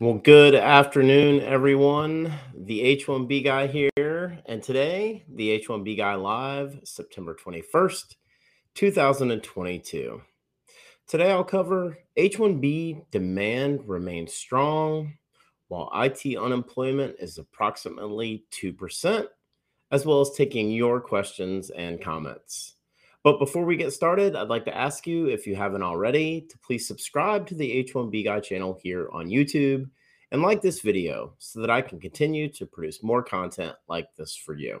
Well, good afternoon, everyone. The H1B guy here, and today, the H1B guy live, September 21st, 2022. Today, I'll cover H1B demand remains strong, while IT unemployment is approximately 2%, as well as taking your questions and comments. But before we get started, I'd like to ask you, if you haven't already, to please subscribe to the H1B Guy channel here on YouTube and like this video so that I can continue to produce more content like this for you.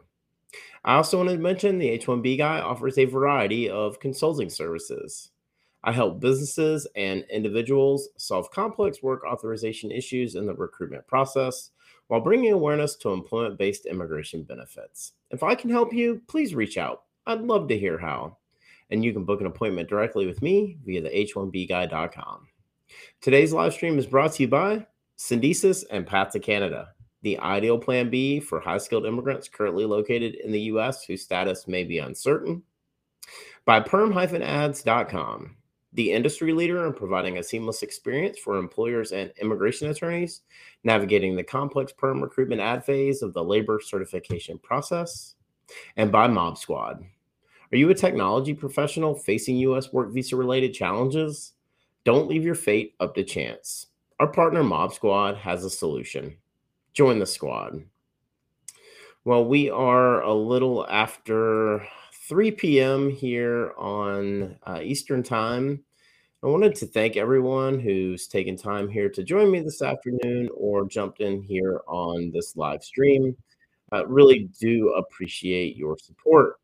I also want to mention the H1B Guy offers a variety of consulting services. I help businesses and individuals solve complex work authorization issues in the recruitment process while bringing awareness to employment based immigration benefits. If I can help you, please reach out. I'd love to hear how. And you can book an appointment directly with me via the h1bguy.com. Today's live stream is brought to you by Syndesus and Path to Canada, the ideal plan B for high skilled immigrants currently located in the US whose status may be uncertain. By perm-ads.com, the industry leader in providing a seamless experience for employers and immigration attorneys navigating the complex perm recruitment ad phase of the labor certification process. And by MobSquad, are you a technology professional facing U.S. work visa related challenges? Don't leave your fate up to chance. Our partner MobSquad has a solution. Join the squad. Well, we are a little after 3 p.m. here on uh, Eastern Time. I wanted to thank everyone who's taken time here to join me this afternoon or jumped in here on this live stream. I really do appreciate your support.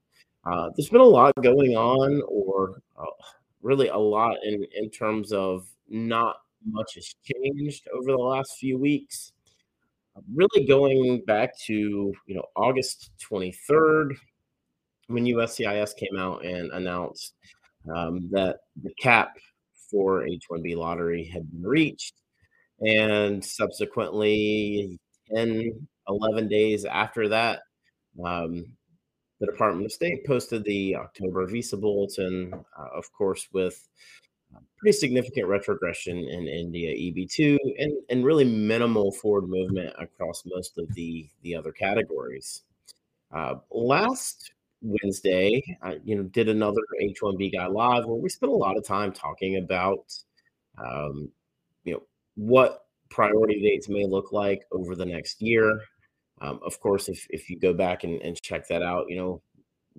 Uh, there's been a lot going on, or uh, really a lot in, in terms of not much has changed over the last few weeks. Really going back to you know August 23rd when USCIS came out and announced um, that the cap for H1B lottery had been reached, and subsequently 10, 11 days after that, um, the Department of State posted the October visa bulletin, uh, of course, with pretty significant retrogression in India EB2 and, and really minimal forward movement across most of the, the other categories. Uh, last Wednesday, I you know did another H1B guy live where we spent a lot of time talking about um, you know what priority dates may look like over the next year. Um, of course, if if you go back and, and check that out, you know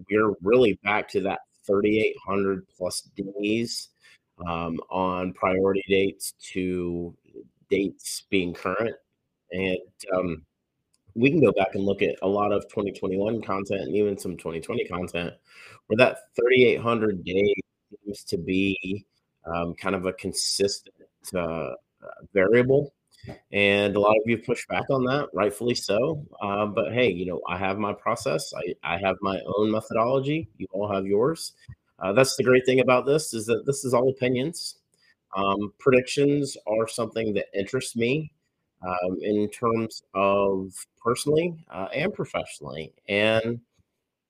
we're really back to that 3,800 plus days um, on priority dates to dates being current. And um, we can go back and look at a lot of 2021 content and even some 2020 content where that 3,800 days seems to be um, kind of a consistent uh, variable. And a lot of you push back on that, rightfully so. Uh, but hey, you know, I have my process. I, I have my own methodology. You all have yours. Uh, that's the great thing about this is that this is all opinions. Um, predictions are something that interests me um, in terms of personally uh, and professionally. And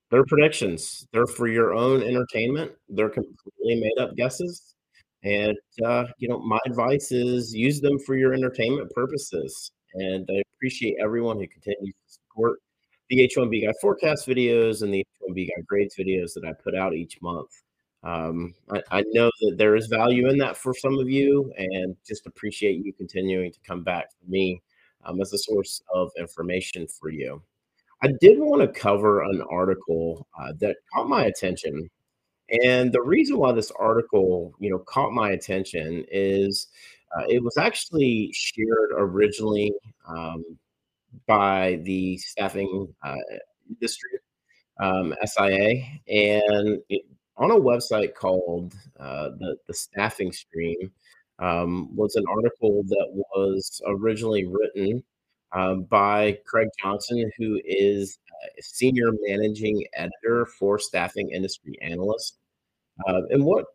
they're predictions. They're for your own entertainment. They're completely made up guesses. And uh, you know, my advice is use them for your entertainment purposes. And I appreciate everyone who continues to support the H1B guy forecast videos and the H1B guy grades videos that I put out each month. Um, I, I, know that there is value in that for some of you, and just appreciate you continuing to come back to me um, as a source of information for you. I did want to cover an article uh, that caught my attention, and the reason why this article, you know, caught my attention is uh, it was actually shared originally um, by the staffing uh, industry, um, SIA, and it, on a website called uh, the the Staffing Stream um, was an article that was originally written um, by Craig Johnson, who is a senior managing editor for Staffing Industry Analyst. Uh, and what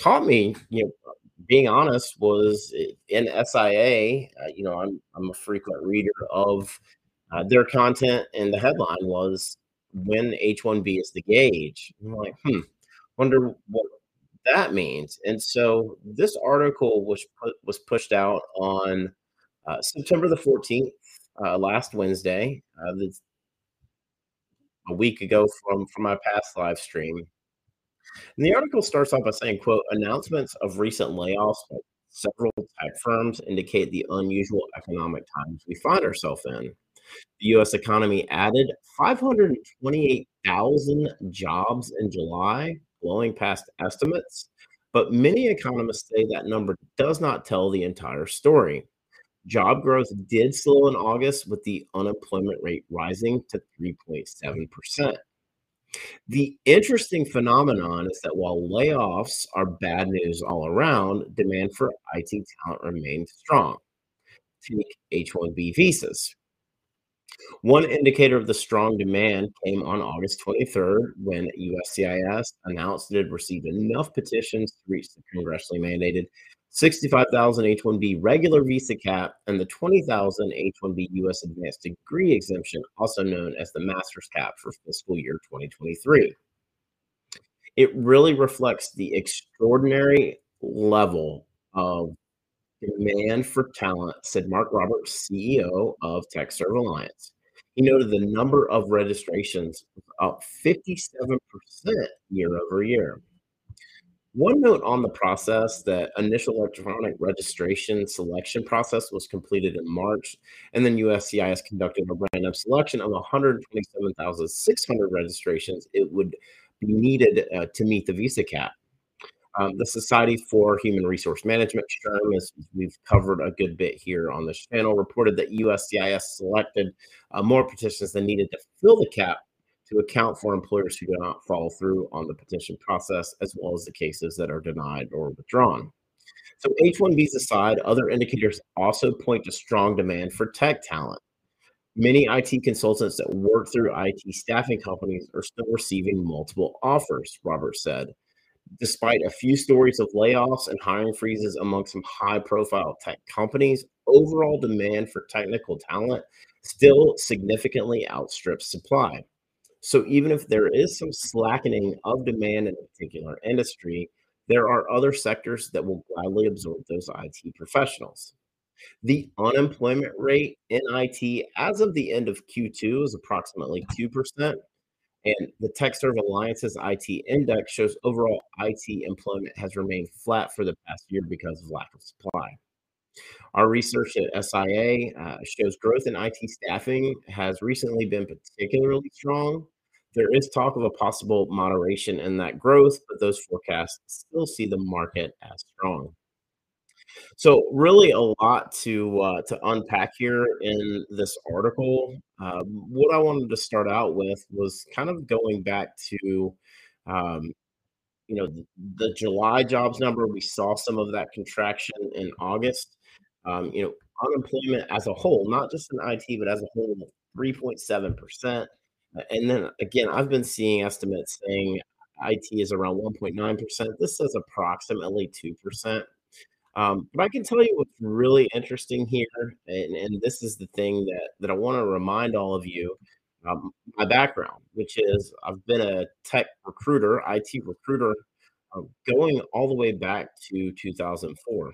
caught me, you know, being honest, was in SIA. Uh, you know, I'm I'm a frequent reader of uh, their content, and the headline was "When H1B is the gauge." I'm like, hmm, wonder what that means. And so this article was put, was pushed out on Uh, September the 14th, uh, last Wednesday, uh, a week ago from from my past live stream. And the article starts off by saying, quote, announcements of recent layoffs by several tech firms indicate the unusual economic times we find ourselves in. The US economy added 528,000 jobs in July, blowing past estimates. But many economists say that number does not tell the entire story. Job growth did slow in August, with the unemployment rate rising to 3.7%. The interesting phenomenon is that while layoffs are bad news all around, demand for IT talent remains strong. Take H 1B visas. One indicator of the strong demand came on August 23rd when USCIS announced it had received enough petitions to reach the congressionally mandated 65,000 H-1B regular visa cap and the 20,000 H-1B U.S. advanced degree exemption, also known as the master's cap for fiscal year 2023. It really reflects the extraordinary level of demand for talent, said Mark Roberts, CEO of TechServe Alliance. He noted the number of registrations up 57% year over year. One note on the process that initial electronic registration selection process was completed in March, and then USCIS conducted a random selection of 127,600 registrations it would be needed uh, to meet the visa cap. Um, the Society for Human Resource Management, SHRM, as we've covered a good bit here on this channel, reported that USCIS selected uh, more petitions than needed to fill the cap to account for employers who do not follow through on the petition process, as well as the cases that are denied or withdrawn. So, H-1Bs aside, other indicators also point to strong demand for tech talent. Many IT consultants that work through IT staffing companies are still receiving multiple offers, Robert said. Despite a few stories of layoffs and hiring freezes among some high profile tech companies, overall demand for technical talent still significantly outstrips supply. So even if there is some slackening of demand in a particular industry, there are other sectors that will gladly absorb those IT professionals. The unemployment rate in IT as of the end of Q2 is approximately 2%, and the TechServe Alliance's IT index shows overall IT employment has remained flat for the past year because of lack of supply. Our research at SIA uh, shows growth in IT staffing has recently been particularly strong, there is talk of a possible moderation in that growth, but those forecasts still see the market as strong. So, really, a lot to uh, to unpack here in this article. Uh, what I wanted to start out with was kind of going back to, um, you know, the, the, July jobs number. We saw some of that contraction in August. Um, you know, unemployment as a whole, not just in IT, but as a whole, three point seven percent. And then again, I've been seeing estimates saying IT is around 1.9%. This says approximately 2%. Um, but I can tell you what's really interesting here, and, and this is the thing that, that I want to remind all of you um, my background, which is I've been a tech recruiter, IT recruiter, uh, going all the way back to 2004.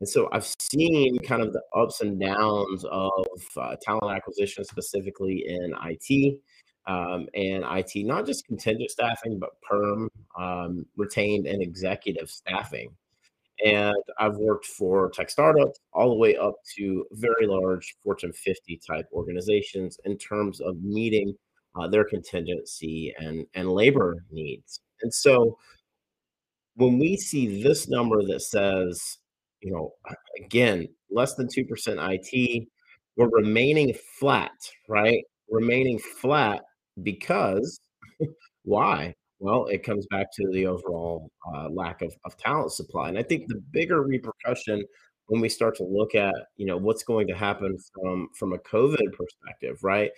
And so I've seen kind of the ups and downs of uh, talent acquisition, specifically in IT um, and IT, not just contingent staffing, but perm, um, retained, and executive staffing. And I've worked for tech startups all the way up to very large Fortune 50 type organizations in terms of meeting uh, their contingency and, and labor needs. And so when we see this number that says, you know, again, less than 2% IT, we're remaining flat, right? Remaining flat because why? Well, it comes back to the overall uh, lack of, of talent supply. And I think the bigger repercussion when we start to look at, you know, what's going to happen from from a COVID perspective, right?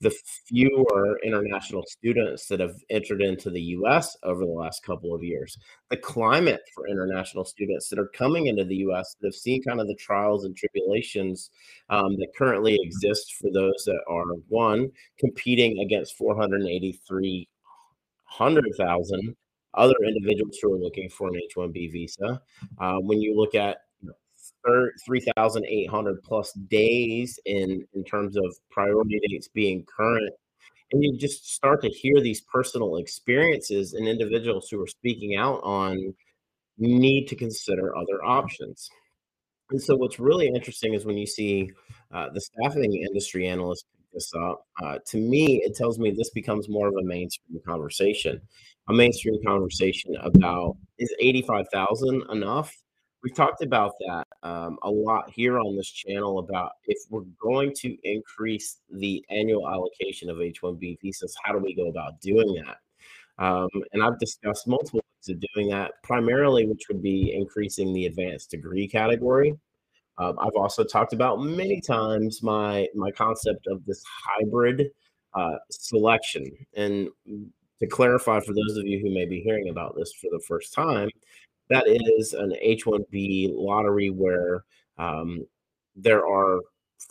The fewer international students that have entered into the US over the last couple of years, the climate for international students that are coming into the US that have seen kind of the trials and tribulations um, that currently exist for those that are one competing against 483,000 other individuals who are looking for an H 1B visa. Uh, when you look at 3,800 plus days in in terms of priority dates being current, and you just start to hear these personal experiences and individuals who are speaking out on need to consider other options. And so what's really interesting is when you see, uh, the staffing industry analyst pick this up, uh, to me, it tells me this becomes more of a mainstream conversation. A mainstream conversation about, "Is 85,000 enough?" We've talked about that, um, a lot here on this channel about if we're going to increase the annual allocation of H-1B visas, how do we go about doing that? Um, and I've discussed multiple ways of doing that, primarily, which would be increasing the advanced degree category. Um, I've also talked about many times my my concept of this hybrid, uh, selection, and to clarify for those of you who may be hearing about this for the first time, that is an H-1B lottery where, um, there are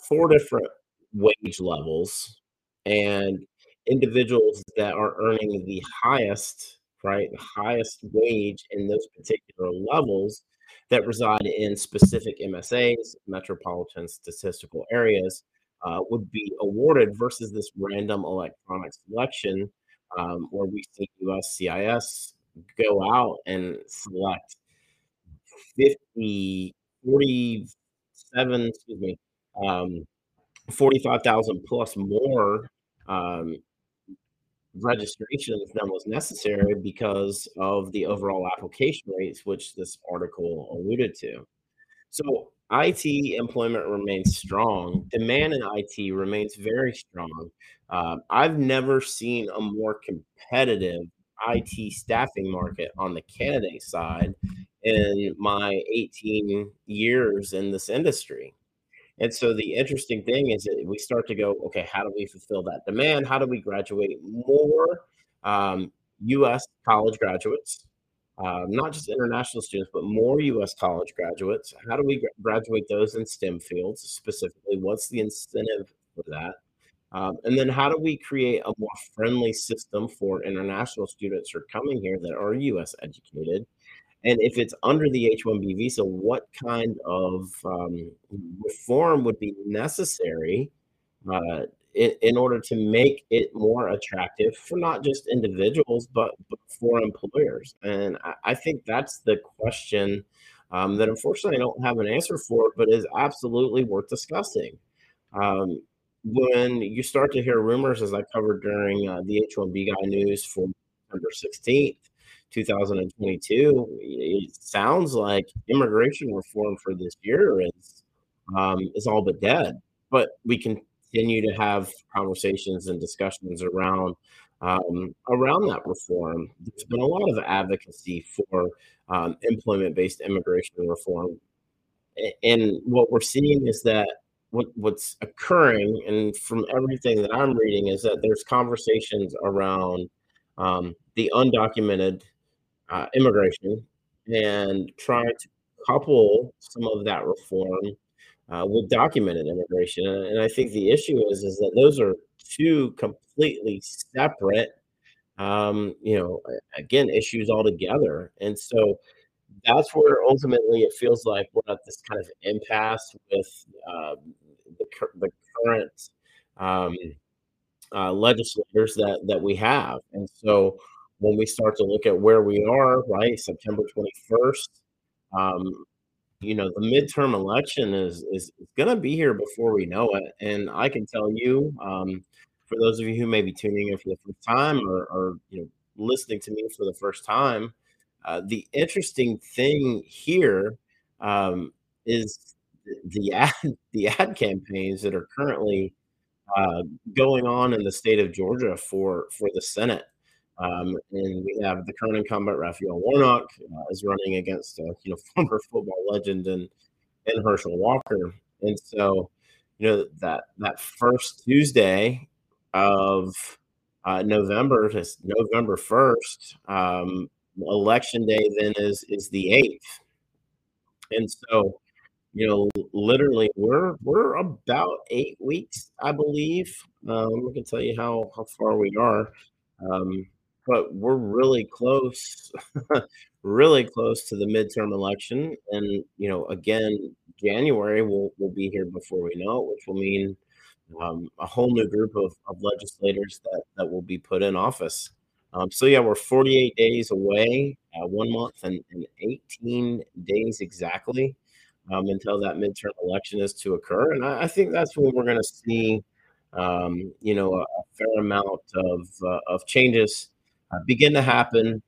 4 different wage levels, and individuals that are earning the highest, right, the highest wage in those particular levels that reside in specific MSAs, metropolitan statistical areas, uh, would be awarded versus this random electronic selection, um, where we see USCIS go out and select 50, 47, excuse me, um, 45,000 plus more, um, registrations than was necessary because of the overall application rates, which this article alluded to. So IT employment remains strong. Demand in IT remains very strong. Uh, I've never seen a more competitive IT staffing market on the candidate side in my 18 years in this industry. And so the interesting thing is that we start to go, "Okay, how do we fulfill that demand? How do we graduate more, um, US college graduates?" Um, not just international students, but more US college graduates. How do we gra graduate those in STEM fields specifically? What's the incentive for that? Um, and then how do we create a more friendly system for international students who are coming here that are US educated? And if it's under the H-1B visa, what kind of, um, reform would be necessary, uh, in in order to make it more attractive for not just individuals, but but for employers? And I I think that's the question, um, that unfortunately I don't have an answer for, but is absolutely worth discussing. Um, when you start to hear rumors, as I covered during, uh, the H-1B guy news for November 16th, 2022, it sounds like immigration reform for this year is, um, is all but dead. But we continue to have conversations and discussions around, um, around that reform. There's been a lot of advocacy for, um, employment-based immigration reform. And what we're seeing is that what what's occurring, and from everything that I'm reading, is that there's conversations around, um, the undocumented, uh, immigration and trying to couple some of that reform, uh, with documented immigration, and I think the issue is is that those are 2 completely separate, um, you know, again, issues altogether. And so that's where ultimately it feels like we're at this kind of impasse with, um, the the current, um, uh, legislators that that we have. And so when we start to look at where we are, right, September 21st, um, you know, the midterm election is is is gonna be here before we know it. And I can tell you, um, for those of you who may be tuning in for the first time or or, you know, listening to me for the first time, uh, the interesting thing here, um, is the ad the ad campaigns that are currently, uh, going on in the state of Georgia for for the Senate. Um, and we have the current incumbent, Raphael Warnock, uh, is running against, you know, former football legend and and Herschel Walker. And so, you know, that that 1st Tuesday of, uh, November, November 1st, um, election day then is is the 8th. And so, you know, literally, we're we're about 8 weeks, I believe. Um, I can tell you how how far we are. Um, but we're really close, really close to the midterm election, and, you know, again, January will will be here before we know it, which will mean, um, a whole new group of of legislators that that will be put in office. Um, so, yeah, we're 48 days away, uh, 1 month and and 18 days exactly, um, until that midterm election is to occur, and I I think that's when we're gonna see, um, you know, a a fair amount of, uh, of changes, uh, begin to happen,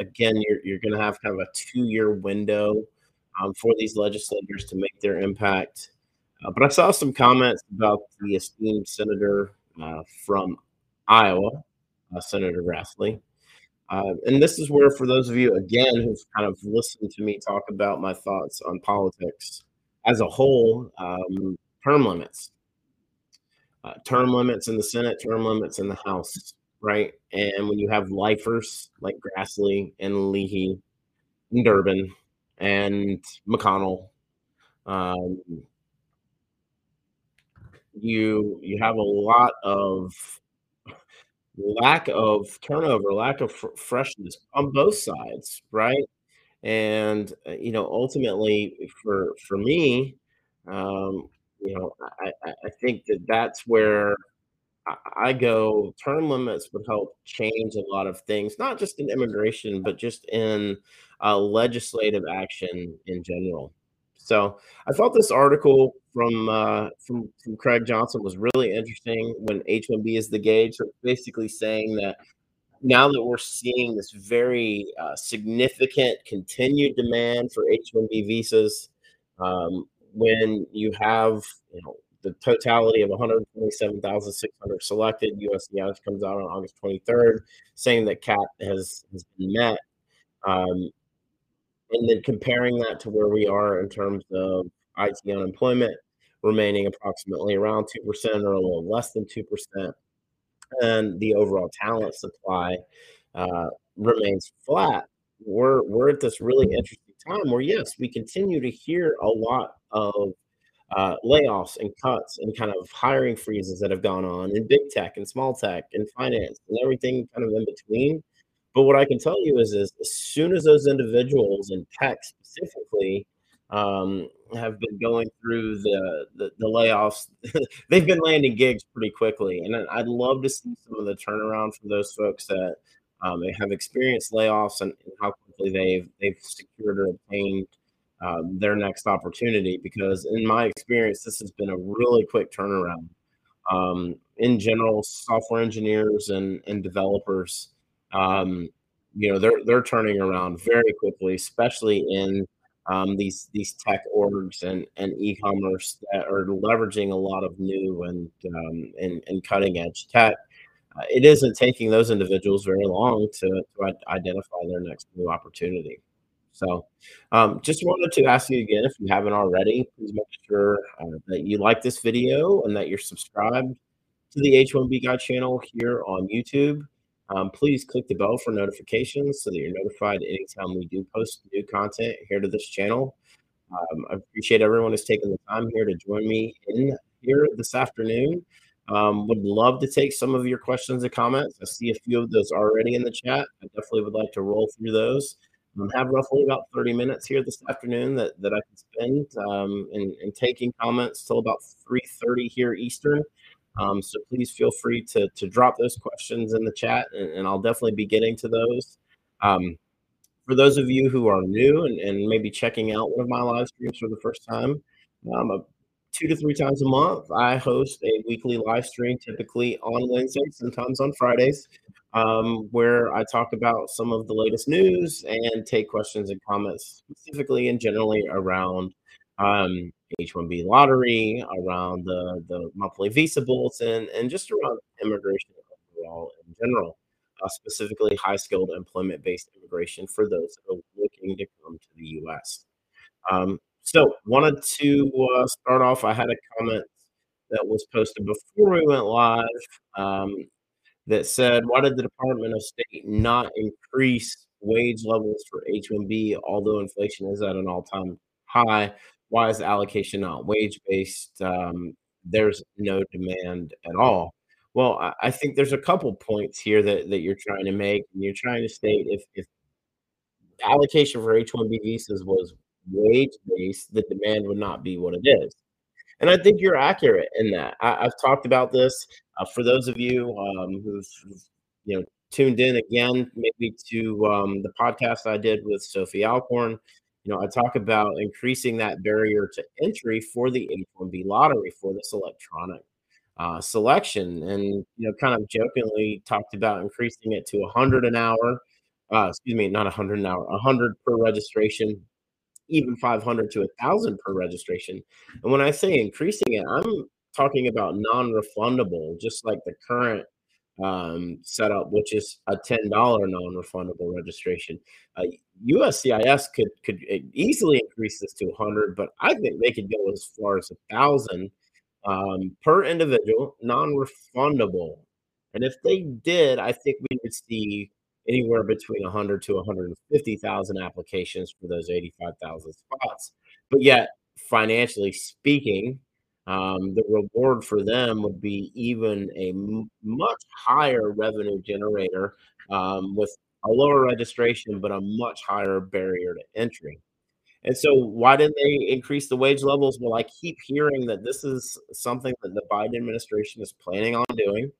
again, you're you're gonna have kind of a two-year window, um, for these legislators to make their impact, uh, but I saw some comments about the esteemed senator, uh, from Iowa, uh, Senator Grassley, uh, and this is where, for those of you, again, who've kind of listened to me talk about my thoughts on politics as a whole, um, term limits. Uh, term limits in the Senate, term limits in the House, right? And when you have lifers like Grassley and Leahy and Durbin and McConnell, um you you have a lot of lack of turnover, lack of fr freshness on both sides, right? And, uh, you know, ultimately, for for me, um, you know, I I think that that's where I I go, term limits would help change a lot of things, not just in immigration, but just in, uh, legislative action in general. So, I thought this article from, uh, from from Craig Johnson was really interesting when H-1B is the gauge, so basically saying that now that we're seeing this very, uh, significant continued demand for H-1B visas, um, when you have, you know, the totality of 127,600 selected, USCIS comes out on August 23rd saying that cap has has been met, um, and then comparing that to where we are in terms of IT unemployment remaining approximately around 2% or a little less than 2%, and the overall talent supply, uh, remains flat. We're we're at this really interesting time where, yes, we continue to hear a lot of, uh, layoffs and cuts and kind of hiring freezes that have gone on in big tech and small tech and finance and everything kind of in between, but what I can tell you is is as soon as those individuals in tech specifically, um, have been going through the the the layoffs, they've been landing gigs pretty quickly, and I'd love to see some of the turnaround for those folks that, um, have experienced layoffs and and how quickly they've they've secured or obtained, um, their next opportunity, because in my experience, this has been a really quick turnaround. Um, in general, software engineers and and developers, um, you know, they're they're turning around very quickly, especially in, um, these these tech orgs and and e-commerce that are leveraging a lot of new and, um, and and cutting edge tech. Uh, it isn't taking those individuals very long to to identify their next new opportunity. So, um, just wanted to ask you again, if you haven't already, please make sure, uh, that you like this video and that you're subscribed to the H-1B Guy channel here on YouTube. Um, please click the bell for notifications so that you're notified anytime we do post new content here to this channel. Um, I appreciate everyone who's taken the time here to join me in here this afternoon. Um, would love to take some of your questions and comments. I see a few of those already in the chat. I definitely would like to roll through those. Um, have roughly about 30 minutes here this afternoon that that I can spend, um, in in taking comments till about 3:30 here Eastern. Um, so please feel free to to drop those questions in the chat, and and I'll definitely be getting to those. Um, for those of you who are new and and maybe checking out one of my live streams for the first time, um, uh, 2 to 3 times a month, I host a weekly live stream, typically on Wednesdays, sometimes on Fridays, um, where I talk about some of the latest news and take questions and comments specifically and generally around, um, H-1B lottery, around the the monthly visa bulletin, and just around immigration overall in general, uh, specifically high-skilled employment-based immigration for those that are looking to come to the US. Um, so wanted to, uh, start off, I had a comment that was posted before we went live, um, that said, "Why did the Department of State not increase wage levels for H-1B although inflation is at an all-time high? Why is the allocation not wage-based? Um, there's no demand at all." Well, I I think there's a couple points here that that you're trying to make, and you're trying to state if if allocation for H-1B visas was wage-based, the demand would not be what it is. And I think you're accurate in that. I I've talked about this, uh, for those of you, um, who've who've, you know, tuned in again, maybe to, um, the podcast I did with Sophie Alcorn, you know, I talk about increasing that barrier to entry for the H-1B lottery for this electronic, uh, selection, and, you know, kind of jokingly talked about increasing it to 100 an hour, uh, excuse me, not 100 an hour, 100 per registration, even 500 to 1,000 per registration. And when I say increasing it, I'm talking about non-refundable, just like the current, um, setup, which is a $10 non-refundable registration. Uh, USCIS could could e easily increase this to 100, but I think they could go as far as a 1,000, um, per individual, non-refundable. And if they did, I think we would see anywhere between 100 to 150,000 applications for those 85,000 spots. But yet, financially speaking, um, the reward for them would be even a m much higher revenue generator, um, with a lower registration, but a much higher barrier to entry. And so why didn't they increase the wage levels? Well, I keep hearing that this is something that the Biden administration is planning on doing.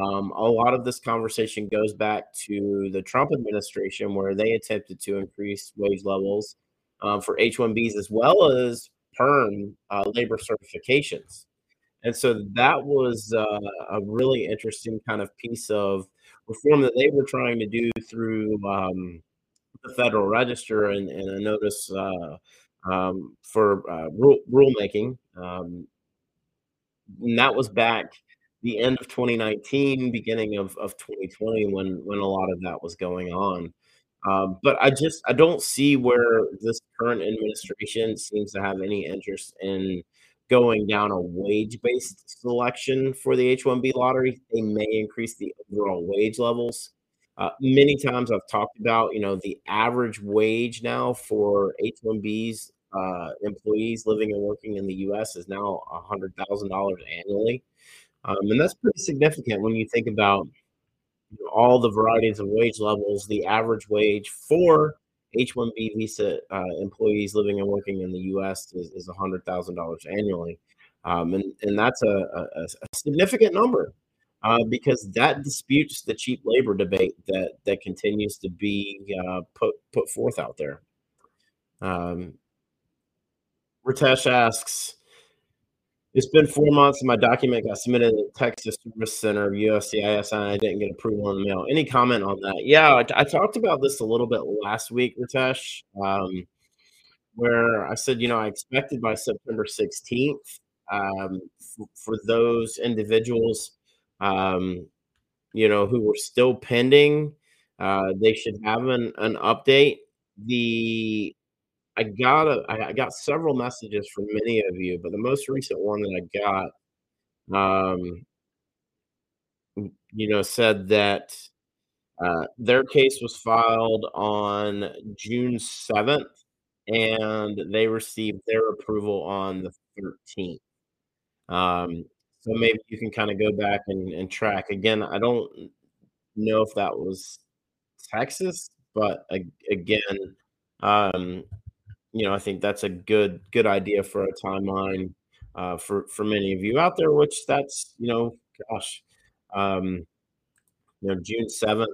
Um, a lot of this conversation goes back to the Trump administration, where they attempted to increase wage levels, um, for H-1Bs as well as perm, uh, labor certifications. And so that was, uh, a really interesting kind of piece of reform that they were trying to do through, um, the Federal Register and and a notice, uh, um, for, uh, rule rulemaking, um and that was back the end of 2019, beginning of of 2020 when when a lot of that was going on. Um, but I just I don't see where this current administration seems to have any interest in going down a wage-based selection for the H-1B lottery. They may increase the overall wage levels. Uh, many times I've talked about, you know, the average wage now for H-1Bs, uh, employees living and working in the US is now $100,000 annually. Um, and that's pretty significant when you think about all the varieties of wage levels. The average wage for H-1B visa, uh, employees living and working in the US is is $100,000 annually. Um, and and that's a a significant number, uh, because that disputes the cheap labor debate that that continues to be, uh, put put forth out there. Um Ritesh asks "It's been 4 months and my document got submitted to Texas Service Center USCIS, and I didn't get approval in the mail." Any comment on that? Yeah, I talked about this a little bit last week, Ritesh, um, where I said, you know, I expected by September 16th, um, f for those individuals, um, you know, who were still pending, uh, they should have an an update. The I got a I got several messages from many of you, but the most recent one that I got, um you know, said that, uh, their case was filed on June 7th, and they received their approval on the 13th. Um, so maybe you can kinda go back and and track. Again, I don't know if that was Texas, but ag again, um, you know, I think that's a good good idea for a timeline, uh, for for many of you out there, which that's, you know, gosh, um, you know, June 7th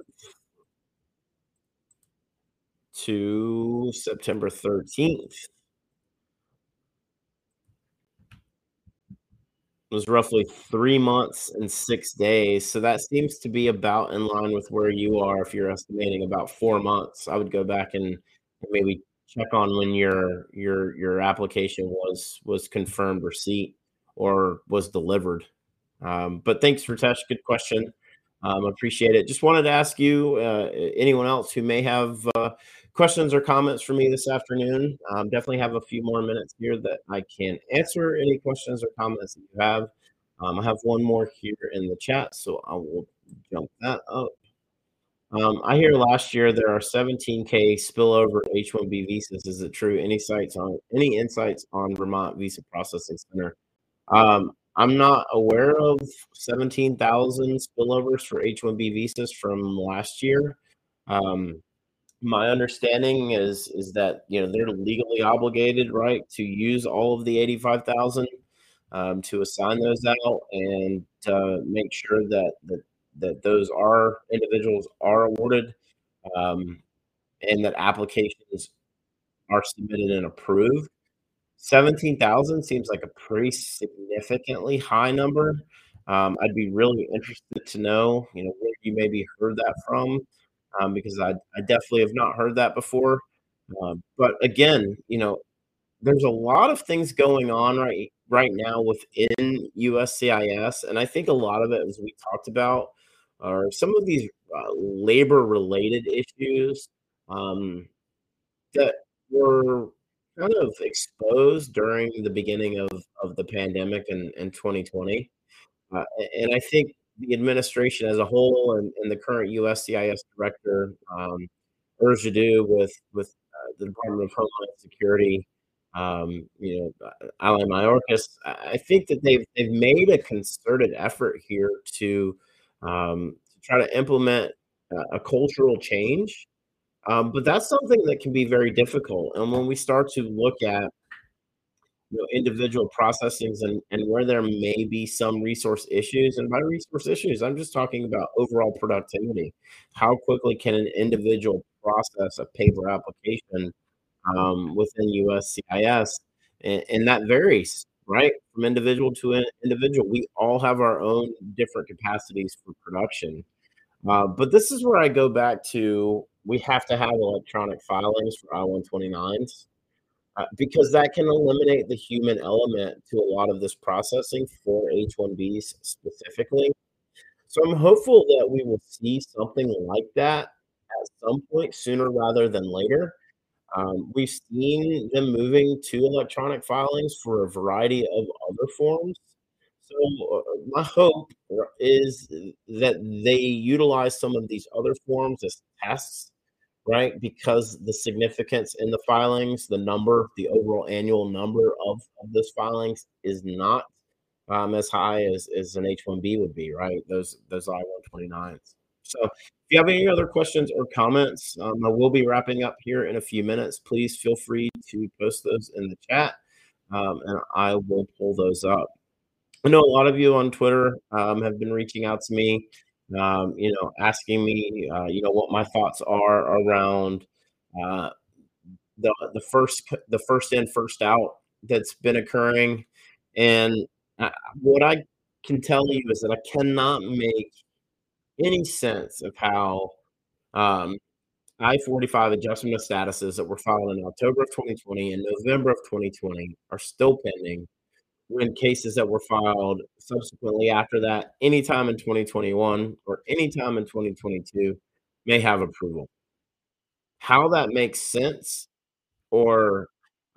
to September 13th. Was roughly 3 months and 6 days, so that seems to be about in line with where you are if you're estimating about 4 months. I would go back and maybe check on when your your your application was was confirmed receipt or was delivered. Um, but thanks, Ritesh, good question. Um, appreciate it. Just wanted to ask you, uh, anyone else who may have, uh, questions or comments for me this afternoon, um, definitely have a few more minutes here that I can answer any questions or comments that you have. Um, I have 1 more here in the chat, so I will jump that up. Um, I hear last year there are 17K spillover H-1B visas. Is it true? Any sites on any insights on Vermont Visa Processing Center? Um, I'm not aware of 17,000 spillovers for H-1B visas from last year. Um, my understanding is is that you know they're legally obligated, right, to use all of the 85,000 um, to assign those out and uh, make sure that that that those are individuals are awarded um, and that applications are submitted and approved. 17,000 seems like a pretty significantly high number. Um, I'd be really interested to know, you know, where you maybe heard that from, um, because I, I definitely have not heard that before. Um, but again, you know, there's a lot of things going on right right now within USCIS, and I think a lot of it, as we talked about, are some of these uh, labor related issues um, that were kind of exposed during the beginning of, of the pandemic in, in 2020. Uh, and I think the administration as a whole and, and the current USCIS director, um, Ur Jaddou, with, with uh, the Department of Homeland Security, um, you know, uh, Ali Mayorkas, I think that they've, they've made a concerted effort here to, um, to try to implement a cultural change um, but that's something that can be very difficult. And when we start to look at you know, individual processings and, and where there may be some resource issues, and by resource issues, I'm just talking about overall productivity. How quickly can an individual process a paper application um, within USCIS? And, and that varies, right, from individual to individual. We all have our own different capacities for production. Uh, but this is where I go back to we have to have electronic filings for I-129s uh, because that can eliminate the human element to a lot of this processing for H-1Bs specifically. So I'm hopeful that we will see something like that at some point sooner rather than later. Um, we've seen them moving to electronic filings for a variety of other forms. So uh, my hope is that they utilize some of these other forms as tests right? Because the significance in the filings, the number, the overall annual number of, of those filings is not um, as high as, as an H-1B would be, right? Those those I-129s. So if you have any other questions or comments, um, I will be wrapping up here in a few minutes. Please feel free to post those in the chat, um, and I will pull those up. I know a lot of you on Twitter um, have been reaching out to me um, you know, asking me, uh, you know, what my thoughts are around uh, the the first the first in first out that's been occurring, and uh, what I can tell you is that I cannot make any sense of how um, I 45 adjustment of statuses that were filed in October of 2020 and November of 2020 are still pending when cases that were filed subsequently after that, anytime in 2021 or anytime in 2022, may have approval. How that makes sense or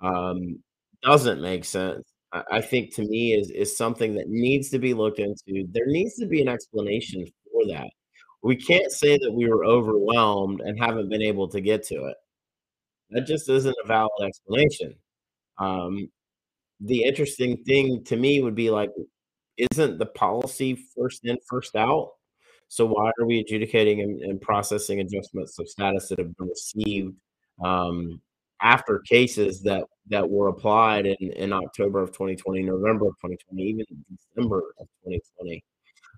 um, doesn't make sense, I, I think to me is is something that needs to be looked into. There needs to be an explanation that. We can't say that we were overwhelmed and haven't been able to get to it. That just isn't a valid explanation. Um, the interesting thing to me would be like, isn't the policy first in, first out? So why are we adjudicating and, and processing adjustments of status that have been received um, after cases that that were applied in, in October of 2020, November of 2020, even December of 2020?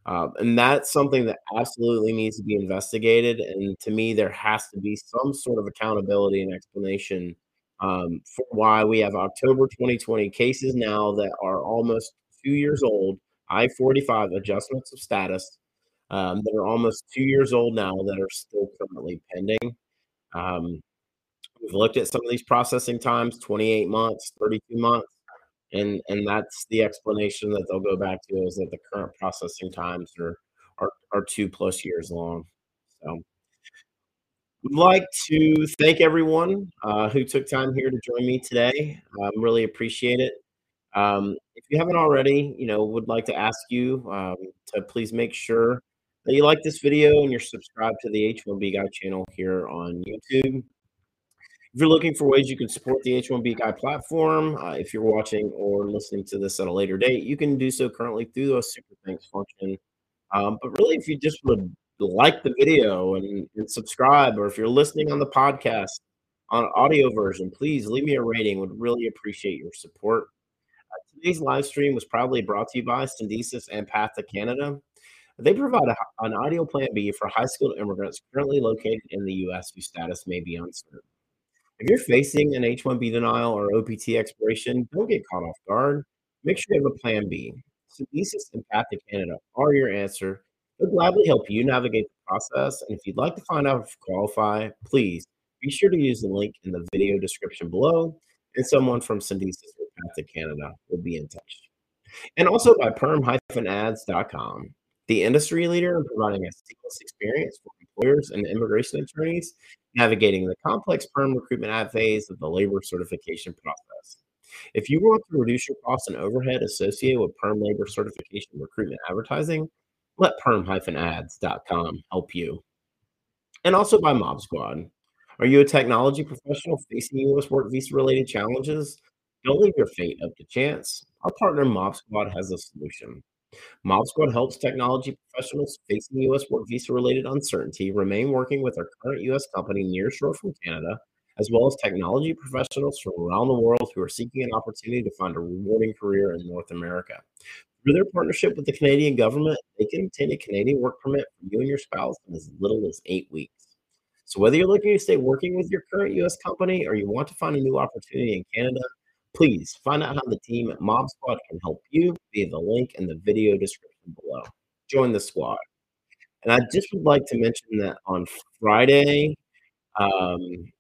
Um, and that's something that absolutely needs to be investigated. And to me, there has to be some sort of accountability and explanation um, for why we have October 2020 cases now that are almost two years old, I 45 adjustments of status um, that are almost two years old now that are still currently pending. Um, we've looked at some of these processing times 28 months, 32 months. And, and that's the explanation that they'll go back to is that the current processing times are, are, are two plus years long. So would like to thank everyone uh, who took time here to join me today. Um, really appreciate it. Um, if you haven't already, you know, would like to ask you um, to please make sure that you like this video and you're subscribed to the H1B Guy channel here on YouTube. If you're looking for ways you can support the H1B Guy platform, uh, if you're watching or listening to this at a later date, you can do so currently through the super thanks function. Um, but really, if you just would like the video and, and subscribe, or if you're listening on the podcast on audio version, please leave me a rating. Would really appreciate your support. Uh, today's live stream was proudly brought to you by Syndesus and Path to Canada. They provide a, an ideal plan B for high skilled immigrants currently located in the U.S. whose status may be uncertain. If you're facing an H 1B denial or OPT expiration, don't get caught off guard. Make sure you have a plan B. Syndesus and Path to Canada are your answer. They'll gladly help you navigate the process. And if you'd like to find out if you qualify, please be sure to use the link in the video description below, and someone from Syndesus or Path to Canada will be in touch. And also by perm-ads.com the industry leader in providing a seamless experience for employers and immigration attorneys navigating the complex perm recruitment ad phase of the labor certification process. If you want to reduce your costs and overhead associated with perm labor certification recruitment advertising, let perm-ads.com help you. And also by MobSquad. Are you a technology professional facing U.S. work visa related challenges? Don't leave your fate up to chance. Our partner MobSquad has a solution. MobSquad helps technology professionals facing U.S. work visa related uncertainty remain working with our current U.S. company nearshore from Canada, as well as technology professionals from around the world who are seeking an opportunity to find a rewarding career in North America. Through their partnership with the Canadian government, they can obtain a Canadian work permit for you and your spouse in as little as eight weeks. So, whether you're looking to stay working with your current U.S. company or you want to find a new opportunity in Canada, Please find out how the team at MobSquad can help you via the link in the video description below. Join the squad. And I just would like to mention that on Friday, um,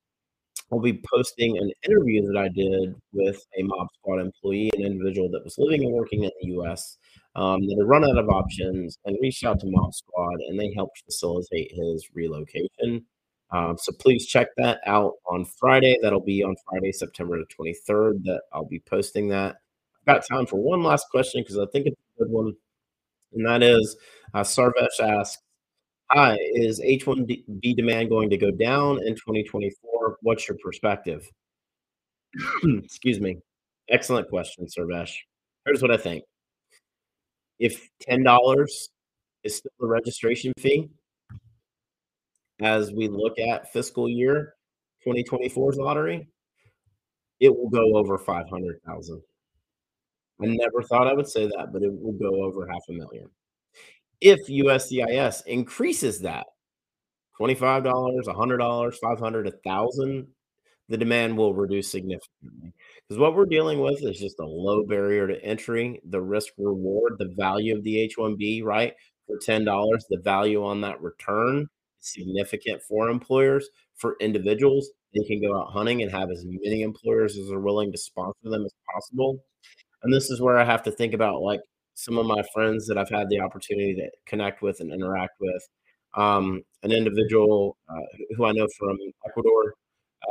I'll be posting an interview that I did with a Mob Squad employee, an individual that was living and working in the US um, that had run out of options and reached out to Mob Squad, and they helped facilitate his relocation. Um, so please check that out on Friday. That'll be on Friday, September the 23rd, that I'll be posting that. I've got time for one last question because I think it's a good one. And that is uh, Sarvesh asks, Hi, is H1B demand going to go down in 2024? What's your perspective? Excuse me. Excellent question, Sarvesh. Here's what I think. If $10 is still the registration fee, as we look at fiscal year 2024's lottery, it will go over 500,000. I never thought I would say that, but it will go over half a million. If USCIS increases that $25, $100, 500, 1000 the demand will reduce significantly. Because what we're dealing with is just a low barrier to entry, the risk reward, the value of the H1B, right? For $10, the value on that return significant for employers. For individuals, they can go out hunting and have as many employers as are willing to sponsor them as possible. And this is where I have to think about like some of my friends that I've had the opportunity to connect with and interact with. Um, an individual uh, who I know from Ecuador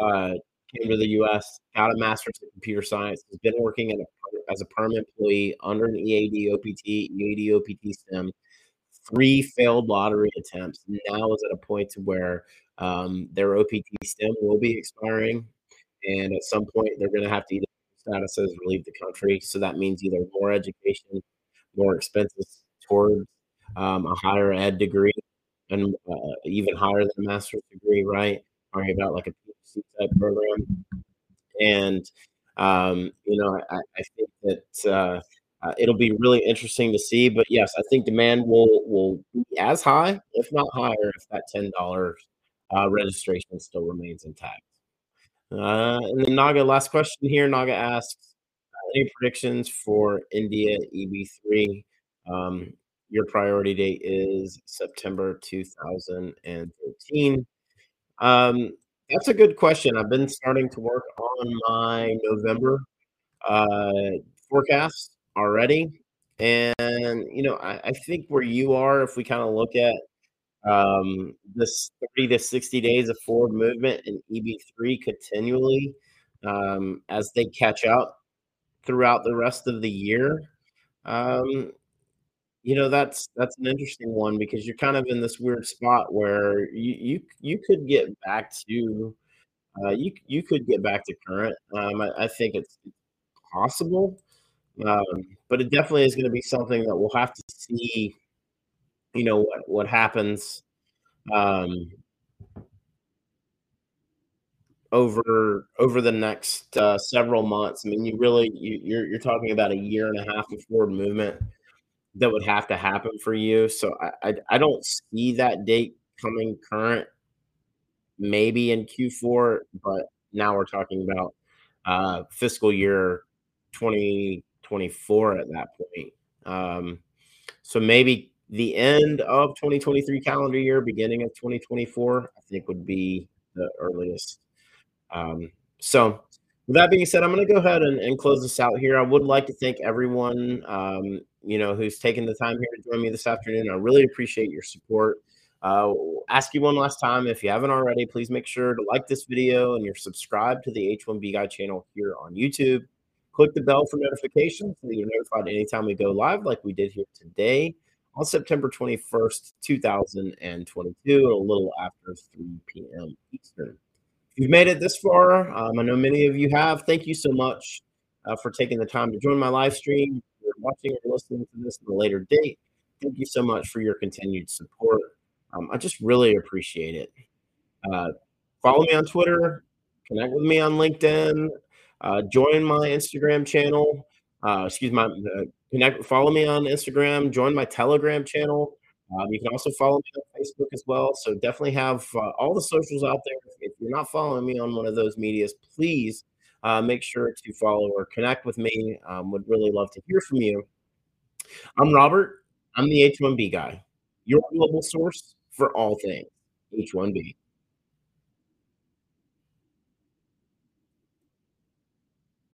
uh, came to the U.S., got a master's in computer science, has been working a, as a permanent employee under an EAD OPT, EAD OPT STEM three failed lottery attempts. Now is at a point to where um, their OPT STEM will be expiring, and at some point they're going to have to either statuses or leave the country. So that means either more education, more expenses towards um, a higher ed degree, and uh, even higher than a master's degree. Right, talking about like a PhD type program, and um, you know, I, I think that. Uh, uh, it'll be really interesting to see. But yes, I think demand will will be as high, if not higher, if that ten dollars uh, registration still remains intact. Uh, and then Naga, last question here. Naga asks, any predictions for India EB3? Um, your priority date is September 2013. Um, that's a good question. I've been starting to work on my November uh, forecast already. And, you know, I, I think where you are, if we kind of look at um, this 30 to 60 days of forward movement in EB3 continually um, as they catch up throughout the rest of the year. Um, you know that's that's an interesting one because you're kind of in this weird spot where you you you could get back to uh, you you could get back to current. Um, I, I think it's possible, um, but it definitely is going to be something that we'll have to see. You know what what happens um, over over the next uh, several months. I mean, you really you, you're you're talking about a year and a half of forward movement that would have to happen for you. So I I, I don't see that date coming current maybe in Q4, but now we're talking about uh, fiscal year 2024 at that point. Um, so maybe the end of 2023 calendar year, beginning of 2024, I think would be the earliest. Um, so with that being said, I'm going to go ahead and, and, close this out here. I would like to thank everyone, um, you know, who's taken the time here to join me this afternoon. I really appreciate your support. Uh, ask you one last time if you haven't already, please make sure to like this video and you're subscribed to the H1B Guy channel here on YouTube. Click the bell for notifications so you're notified anytime we go live, like we did here today on September 21st, 2022, a little after 3 p.m. Eastern. If you've made it this far, um, I know many of you have. Thank you so much uh, for taking the time to join my live stream. If you're watching or listening to this at a later date, thank you so much for your continued support. Um, I just really appreciate it. Uh, follow me on Twitter, connect with me on LinkedIn, uh, join my Instagram channel. Uh, excuse my uh, connect. Follow me on Instagram. Join my Telegram channel. Um, you can also follow me on Facebook as well. So definitely have uh, all the socials out there. If you're not following me on one of those medias, please uh, make sure to follow or connect with me. Um, would really love to hear from you. I'm Robert. I'm the H1B guy, your global source for all things H1B.